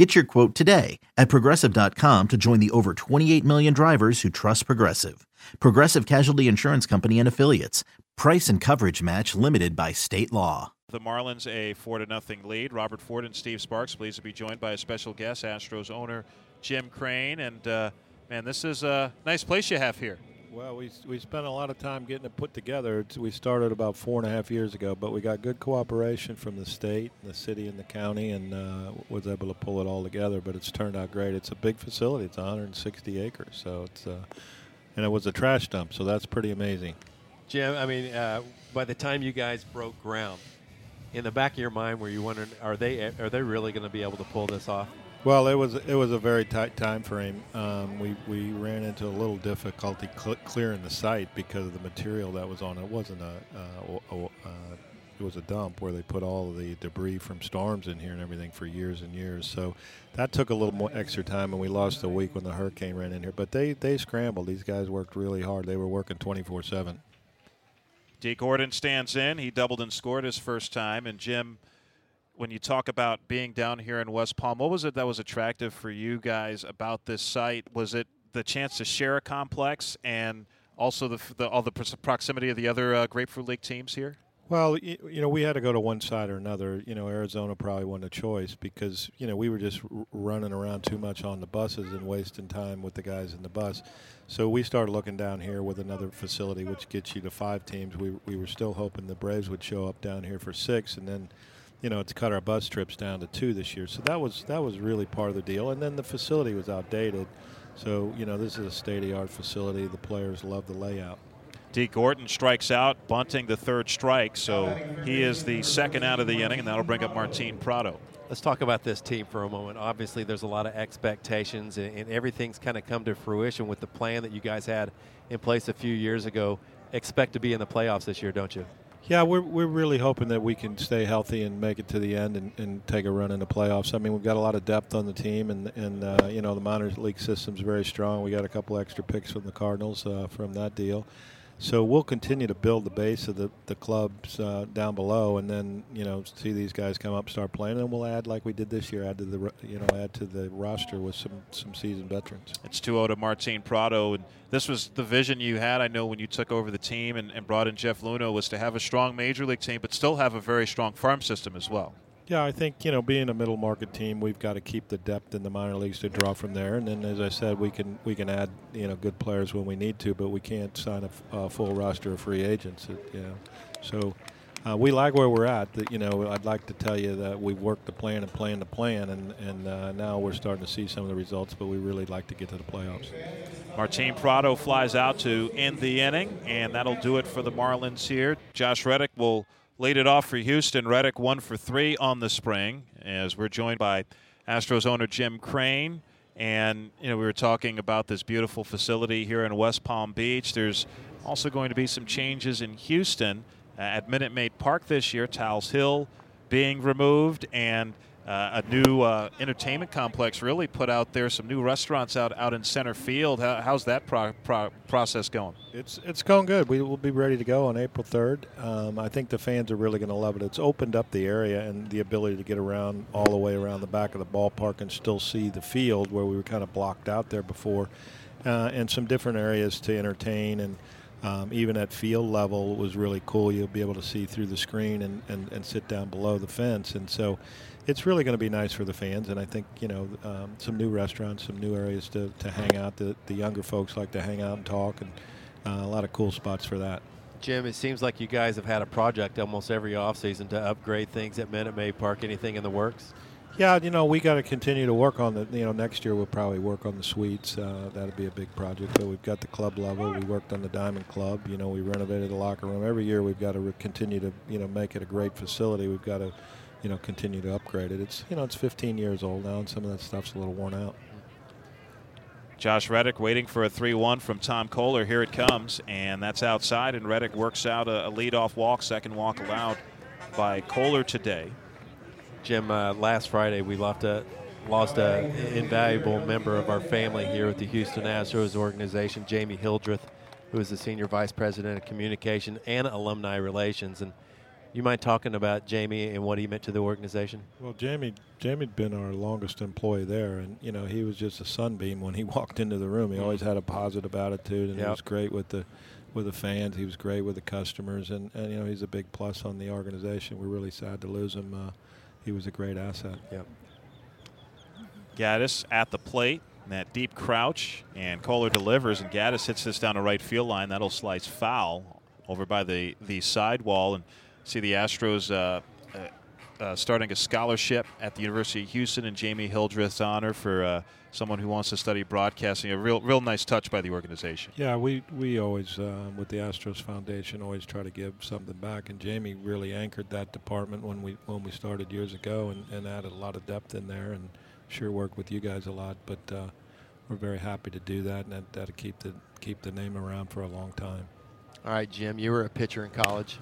Get your quote today at progressive.com to join the over 28 million drivers who trust Progressive. Progressive Casualty Insurance Company and Affiliates. Price and coverage match limited by state law. The Marlins a four to nothing lead. Robert Ford and Steve Sparks pleased to be joined by a special guest, Astros owner Jim Crane. And uh, man, this is a nice place you have here. Well, we, we spent a lot of time getting it put together. We started about four and a half years ago, but we got good cooperation from the state, the city, and the county, and uh, was able to pull it all together. But it's turned out great. It's a big facility. It's 160 acres, so it's uh, and it was a trash dump, so that's pretty amazing. Jim, I mean, uh, by the time you guys broke ground, in the back of your mind, were you wondering, are they are they really going to be able to pull this off? Well, it was it was a very tight time frame. Um, we we ran into a little difficulty cl- clearing the site because of the material that was on it. Wasn't a, uh, a, a uh, it was a dump where they put all the debris from storms in here and everything for years and years. So that took a little more extra time, and we lost a week when the hurricane ran in here. But they they scrambled. These guys worked really hard. They were working 24 seven. Dee Gordon stands in. He doubled and scored his first time, and Jim when you talk about being down here in West Palm, what was it that was attractive for you guys about this site? Was it the chance to share a complex and also the, the all the proximity of the other uh, Grapefruit League teams here? Well, you know, we had to go to one side or another. You know, Arizona probably wasn't a choice because you know we were just running around too much on the buses and wasting time with the guys in the bus. So we started looking down here with another facility, which gets you to five teams. We we were still hoping the Braves would show up down here for six, and then you know, to cut our bus trips down to two this year. So that was that was really part of the deal. And then the facility was outdated. So you know, this is a state-of-the-art facility. The players love the layout. Dee Gordon strikes out, bunting the third strike. So he is the second out of the inning, and that'll bring up Martin Prado. Let's talk about this team for a moment. Obviously, there's a lot of expectations, and, and everything's kind of come to fruition with the plan that you guys had in place a few years ago. Expect to be in the playoffs this year, don't you? Yeah, we're, we're really hoping that we can stay healthy and make it to the end and, and take a run in the playoffs. I mean, we've got a lot of depth on the team, and, and uh, you know, the minor league system's very strong. We got a couple extra picks from the Cardinals uh, from that deal. So we'll continue to build the base of the, the clubs uh, down below, and then you know see these guys come up, start playing, and we'll add like we did this year, add to the you know add to the roster with some some seasoned veterans. It's 2-0 to Martin Prado, and this was the vision you had. I know when you took over the team and, and brought in Jeff Luhnow was to have a strong major league team, but still have a very strong farm system as well. Yeah, I think you know, being a middle market team, we've got to keep the depth in the minor leagues to draw from there. And then, as I said, we can we can add you know good players when we need to, but we can't sign a, full roster of free agents. You know, so uh, we like where we're at. That you know, I'd like to tell you that we've worked the plan and planned the plan, and and uh, now we're starting to see some of the results. But we really like to get to the playoffs. Martin Prado flies out to end the inning, and that'll do it for the Marlins here. Josh Reddick will lead it off for Houston. Reddick one for three on the spring, as we're joined by Astros owner Jim Crane. And you know, we were talking about this beautiful facility here in West Palm Beach. There's also going to be some changes in Houston uh, at Minute Maid Park this year. Tal's Hill being removed, and uh, a new uh, entertainment complex really put out there some new restaurants out out in center field. How, how's that pro- pro- process going? It's it's going good. We will be ready to go on April 3rd. Um, I think the fans are really going to love it. It's opened up the area and the ability to get around all the way around the back of the ballpark and still see the field where we were kind of blocked out there before, uh, and some different areas to entertain and. Um, even at field level was really cool. You'll be able to see through the screen and, and, and sit down below the fence. And so it's really going to be nice for the fans. And I think, you know, um, some new restaurants, some new areas to, to hang out. The, the younger folks like to hang out and talk, and uh, a lot of cool spots for that. Jim, it seems like you guys have had a project almost every offseason to upgrade things at Minute Maid Park. Anything in the works? Yeah, you know, we got to continue to work on the. You know, next year we'll probably work on the suites. Uh, that'll be a big project. But we've got the club level. We worked on the Diamond Club. You know, we renovated the locker room. Every year we've got to re- continue to, you know, make it a great facility. We've got to, you know, continue to upgrade it. It's, you know, it's 15 years old now, and some of that stuff's a little worn out. Josh Reddick waiting for a 3 1 from Tom Koehler. Here it comes, and that's outside, and Reddick works out a, a leadoff walk, second walk allowed by Koehler today. Jim, uh, last Friday we lost a lost an invaluable member of our family here at the Houston Astros organization, Jamie Hildreth, who is the senior vice president of communication and alumni relations. And you mind talking about Jamie and what he meant to the organization? Well, Jamie, Jamie'd been our longest employee there, and you know he was just a sunbeam when he walked into the room. He always had a positive attitude, and Yep. he was great with the with the fans. He was great with the customers, and, and you know he's a big plus on the organization. We're really sad to lose him. Uh, he was a great asset. Yep. Gattis at the plate, that deep crouch, and Kohler delivers, and Gattis hits this down the right field line. That'll slice foul over by the, the side wall, and see the Astros uh, uh, uh, starting a scholarship at the University of Houston in Jamie Hildreth's honor for uh, someone who wants to study broadcasting. A real, real nice touch by the organization. Yeah, we we always um, with the Astros Foundation always try to give something back, and Jamie really anchored that department when we when we started years ago, and, and added a lot of depth in there, and sure worked with you guys a lot. But uh, we're very happy to do that, and that, that'll keep the keep the name around for a long time. All right, Jim, you were a pitcher in college.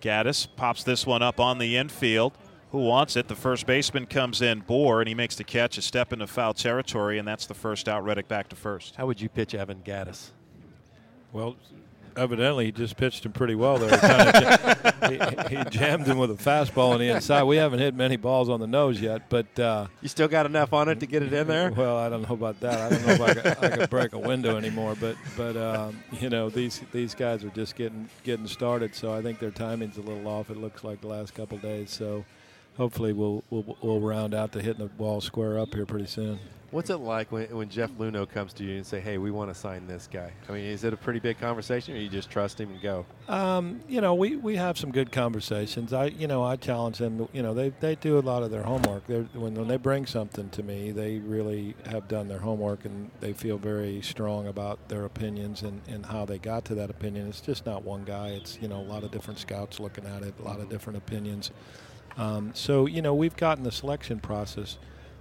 Gaddis pops this one up on the infield. Who wants it? The first baseman comes in, Bour, and he makes the catch, a step into foul territory, and that's the first out. Reddick back to first. How would you pitch Evan Gattis? Well, evidently he just pitched him pretty well there. He, kinda he, he jammed him with a fastball on the inside. We haven't hit many balls on the nose yet, but uh, You still got enough on it to get it in there? Well, I don't know about that. I don't know if I could, I could break a window anymore. But but um, you know these these guys are just getting getting started. So I think their timing's a little off. It looks like the last couple of days. So hopefully we'll we'll, we'll round out to hitting the ball square up here pretty soon. What's it like when, when Jeff Luhnow comes to you and say, "Hey, we want to sign this guy"? I mean, is it a pretty big conversation, or you just trust him and go? Um, you know, we, we have some good conversations. I, you know, I challenge them. You know, they, they do a lot of their homework. They're, when when they bring something to me, they really have done their homework and they feel very strong about their opinions and, and how they got to that opinion. It's just not one guy. It's you know a lot of different scouts looking at it, a lot of different opinions. Um, so you know, we've gotten the selection process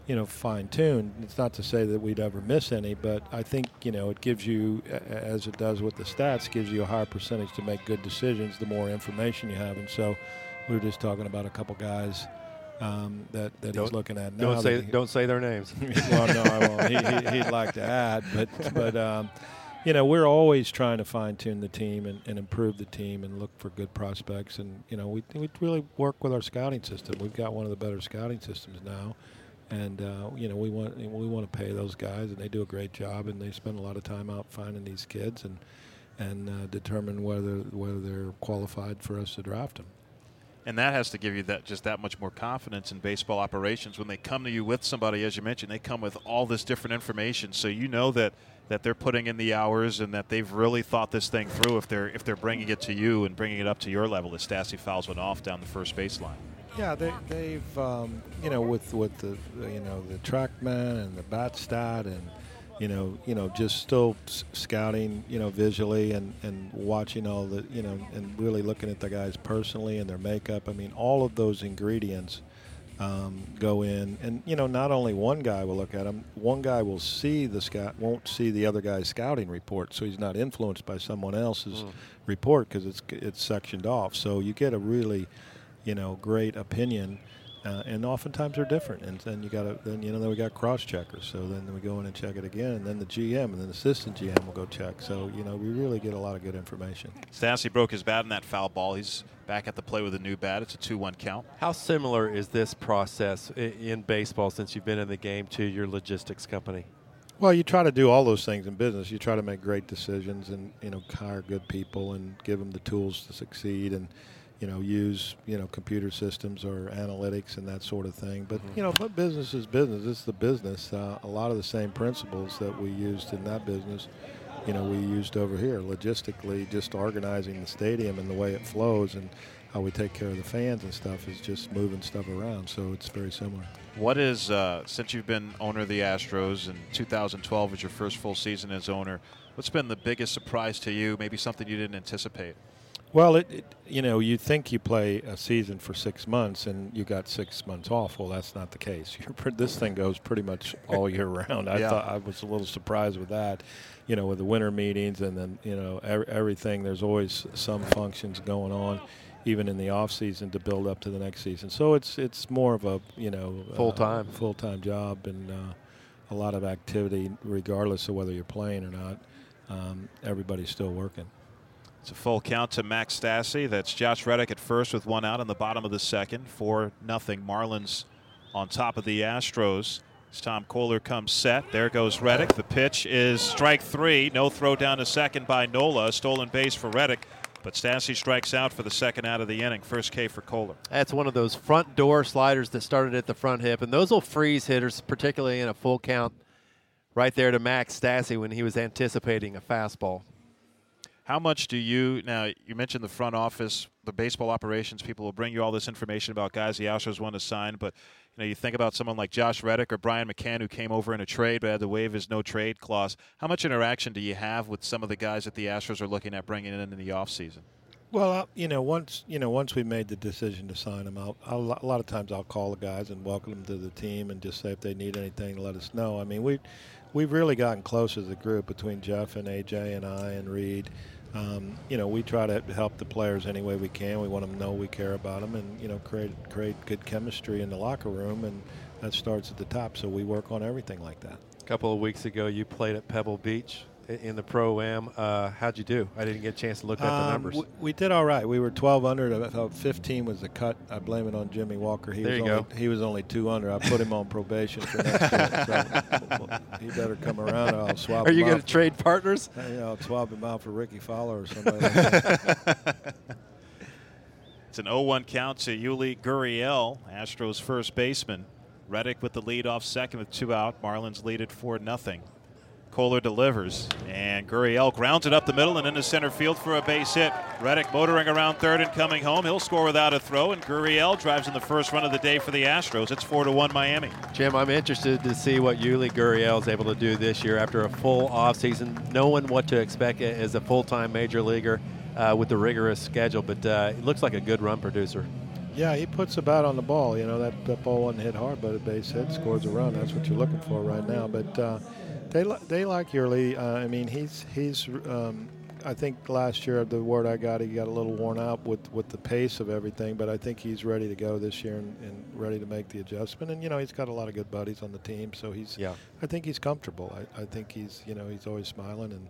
you know, fine tuned. It's not to say that we'd ever miss any, but I think you know it gives you, as it does with the stats, gives you a higher percentage to make good decisions the more information you have. And so, we were just talking about a couple guys um, that that he's Don't- looking at now. Don't say he- don't say their names. well, no, I won't. He, he, he'd like to add, but but um, you know, we're always trying to fine tune the team and, and improve the team and look for good prospects. And you know, we we really work with our scouting system. We've got one of the better scouting systems now, and uh, you know, we want we want to pay those guys, and they do a great job, and they spend a lot of time out finding these kids and and uh, determine whether whether they're qualified for us to draft them. And that has to give you that just that much more confidence in baseball operations when they come to you with somebody, as you mentioned, they come with all this different information, so you know that that they're putting in the hours and that they've really thought this thing through. If they're if they're bringing it to you and bringing it up to your level, as Stassi fouls one off down the first baseline. Yeah, they, they've um, you know with with the you know the TrackMan and the bat stat and you know you know just still scouting you know visually and and watching all the you know and really looking at the guys personally and their makeup. I mean, all of those ingredients um, go in, and you know not only one guy will look at them. One guy will see the scout, won't see the other guy's scouting report, so he's not influenced by someone else's report because it's it's sectioned off. So you get a really you know, great opinion, uh, and oftentimes they're different. And then you got to, then you know, then we got cross checkers. So then we go in and check it again, and then the GM and then the assistant GM will go check. So you know, we really get a lot of good information. Stassi broke his bat in that foul ball. He's back at the play with a new bat. It's a 2-1 count. How similar is this process in baseball since you've been in the game to your logistics company? Well, you try to do all those things in business. You try to make great decisions, and you know, hire good people and give them the tools to succeed, and you know, use you know computer systems or analytics and that sort of thing. But you know, but business is business. It's the business. Uh, a lot of the same principles that we used in that business, you know, we used over here. Logistically, just organizing the stadium and the way it flows, and how we take care of the fans and stuff is just moving stuff around. So it's very similar. What is uh, since you've been owner of the Astros and 2012 was your first full season as owner? What's been the biggest surprise to you? Maybe something you didn't anticipate. Well, it, it, you know you think you play a season for six months and you got six months off. Well, that's not the case. this thing goes pretty much all year round. I yeah. thought I was a little surprised with that. You know, with the winter meetings and then you know everything. There's always some functions going on, even in the off season to build up to the next season. So it's it's more of a you know full time uh, full time job and uh, a lot of activity, regardless of whether you're playing or not. Um, everybody's still working. It's a full count to Max Stassi. That's Josh Reddick at first with one out in the bottom of the second. 4 nothing. Marlins on top of the Astros. As Tom Koehler comes set, there goes Reddick. The pitch is strike three. No throw down to second by Nola. Stolen base for Reddick. But Stassi strikes out for the second out of the inning. First K for Koehler. That's one of those front door sliders that started at the front hip, and those will freeze hitters, particularly in a full count. Right there to Max Stassi when he was anticipating a fastball. How much do you now? You mentioned the front office, the baseball operations people will bring you all this information about guys the Astros want to sign, but you know you think about someone like Josh Reddick or Brian McCann who came over in a trade but had to waive his no trade clause. How much interaction do you have with some of the guys that the Astros are looking at bringing in in the offseason? Well, you know, once you know, once we made the decision to sign them, I'll, I'll, a lot of times I'll call the guys and welcome them to the team and just say if they need anything, let us know. I mean, we we've really gotten close as a group between Jeff and AJ and I and Reid. Um, you know, we try to help the players any way we can. We want them to know we care about them, and you know, create create good chemistry in the locker room, and that starts at the top. So we work on everything like that. A couple of weeks ago, you played at Pebble Beach in the pro am. Uh, how'd you do? I didn't get a chance to look at um, the numbers. We, we, did all right. We were 12 under. I thought 15 was the cut. I blame it on Jimmy Walker. He there was you only, go. He was only two under. I put him on probation for next year. So he better come around. Or I'll swap. Are you going to trade partners? Hey, I'll swap him out for Rickie Fowler or somebody. it's an 0-1 count to Yuli Gurriel, Astros first baseman. Reddick with the lead off second with two out. Marlins lead at 4 nothing. Koehler delivers, and Gurriel grounds it up the middle and into center field for a base hit. Reddick motoring around third and coming home. He'll score without a throw, and Gurriel drives in the first run of the day for the Astros. It's 4 to 1 Miami. Jim, I'm interested to see what Yuli Gurriel is able to do this year after a full offseason, knowing what to expect as a full time major leaguer uh, with the rigorous schedule, but uh, it looks like a good run producer. Yeah, he puts the bat on the ball. You know, that, that ball wasn't hit hard, but a base hit scores a run. That's what you're looking for right now. But, uh, they li- they like Yuli. Uh, I mean, he's he's. Um, I think last year the word I got, he got a little worn out with, with the pace of everything, but I think he's ready to go this year and, and, ready to make the adjustment. And you know, he's got a lot of good buddies on the team, so he's. Yeah. I think he's comfortable. I, I think he's you know he's always smiling and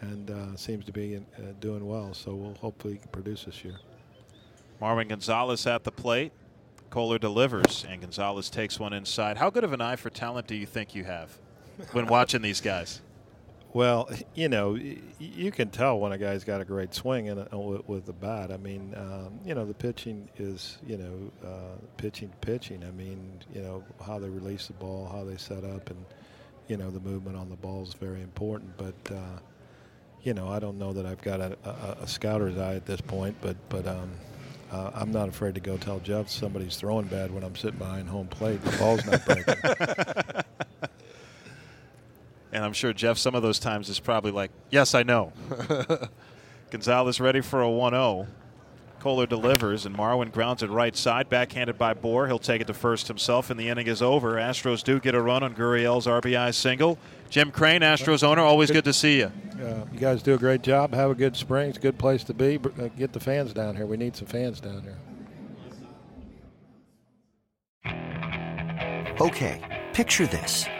and uh, seems to be in, uh, doing well. So we'll hopefully produce this year. Marwin Gonzalez at the plate. Koehler delivers, and Gonzalez takes one inside. How good of an eye for talent do you think you have? When watching these guys? Well, you know, you can tell when a guy's got a great swing and with the bat. I mean, um, you know, the pitching is, you know, uh, pitching, pitching. I mean, you know, how they release the ball, how they set up, and you know, the movement on the ball is very important. But uh, you know, I don't know that I've got a, a, a scouter's eye at this point, but but um, uh, I'm not afraid to go tell Jeff somebody's throwing bad when I'm sitting behind home plate. The ball's not breaking. And I'm sure Jeff, some of those times, is probably like, yes, I know. Gonzalez ready for a 1 0. Koehler delivers, and Marwin grounds it right side, backhanded by Bour. He'll take it to first himself, and the inning is over. Astros do get a run on Gurriel's RBI single. Jim Crane, Astros owner, always good, good to see you. Uh, you guys do a great job. Have a good spring. It's a good place to be. Uh, get the fans down here. We need some fans down here. Okay, picture this.